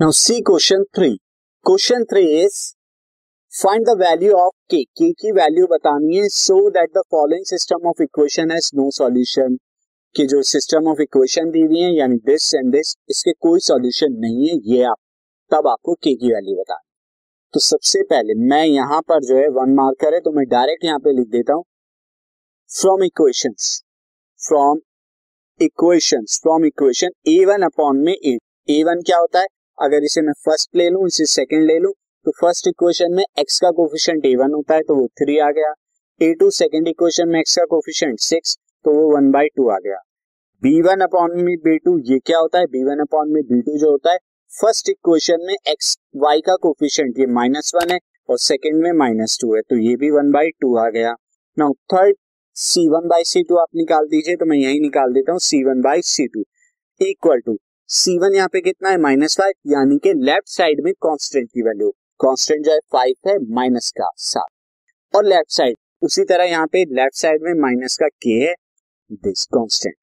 Now C question three question three is find the value of K K की value बतानी है so that the following system of equation has no solution कि जो system of equation दी हुई है, यानी this and this इसके कोई सॉल्यूशन नहीं है, ये आप, तब आपको के की वैल्यू बतानी तो सबसे पहले मैं यहाँ पर जो है वन मार्कर है तो मैं डायरेक्ट यहाँ पे लिख देता हूँ। From equation from equation from equation A one upon में ए ए वन क्या होता है? अगर इसे मैं फ़र्स्ट ले लू, इसे सेकेंड ले लू तो फ़र्स्ट इक्वेशन में एक्स का कोफिशियंट ए वन होता है तो वो थ्री आ गया। ए टू सेकेंड इक्वेशन में एक्स का कोफिशियंट सिक्स तो वो वन बाई टू आ गया। बी वन अपॉन में बी टू ये क्या होता है? बी वन अपॉन में बी टू जो होता है फ़र्स्ट इक्वेशन में एक्स वाई का कोफिशियंट ये माइनस वन है, और सेकेंड में माइनस टू है तो ये भी वन बाई टू आ गया। Now third C one by C two आप निकाल दीजिए तो मैं यही निकाल देता हूँ C one by C two equal to C one यहाँ पे कितना है? माइनस फाइव यानी कि लेफ़्ट साइड में कांस्टेंट की वैल्यू कांस्टेंट जो है फाइव है माइनस का सात. और लेफ़्ट साइड उसी तरह यहाँ पे लेफ़्ट साइड में माइनस का के है दिस कांस्टेंट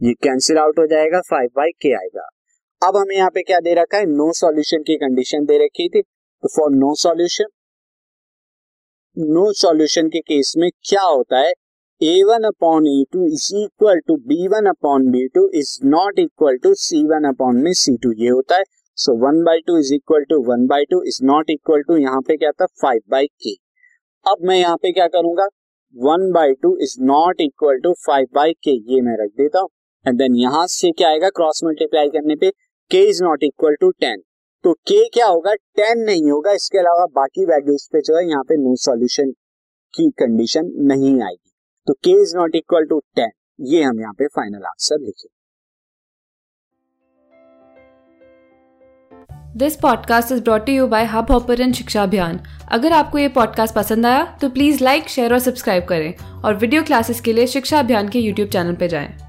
ये कैंसिल आउट हो जाएगा फाइव बाई के आएगा. अब हमें यहाँ पे क्या दे रखा है? नो सॉल्यूशन की कंडीशन दे रखी थी. तो for no solution no solution के केस में क्या होता है? A one upon A two is equal to B one upon B two is not equal to C one upon में सी टू ये होता है। So one by two is equal to one by two is not equal to यहाँ पे क्या था? Five by के अब मैं यहाँ पे क्या करूँगा? One by two is not equal to five by K ये मैं रख देता हूँ। एंड देन यहाँ से क्या आएगा? क्रॉस मल्टीप्लाई करने पे K is not equal to ten तो के क्या होगा? टेन नहीं होगा। इसके अलावा बाकी वैल्यूज़ पे जो है यहाँ पे नो सॉल्यूशन की कंडीशन नहीं आएगी। तो K is not equal to ten ये हम यहाँ पे फाइनल आंसर लिखे this podcast is brought you by Hubhopper Shiksha Abhiyan अगर आपको ये पॉडकास्ट पसंद आया तो प्लीज़ लाइक शेयर और सब्सक्राइब करें और वीडियो क्लासेस के लिए शिक्षा अभियान के यूट्यूब चैनल पर जाएँ।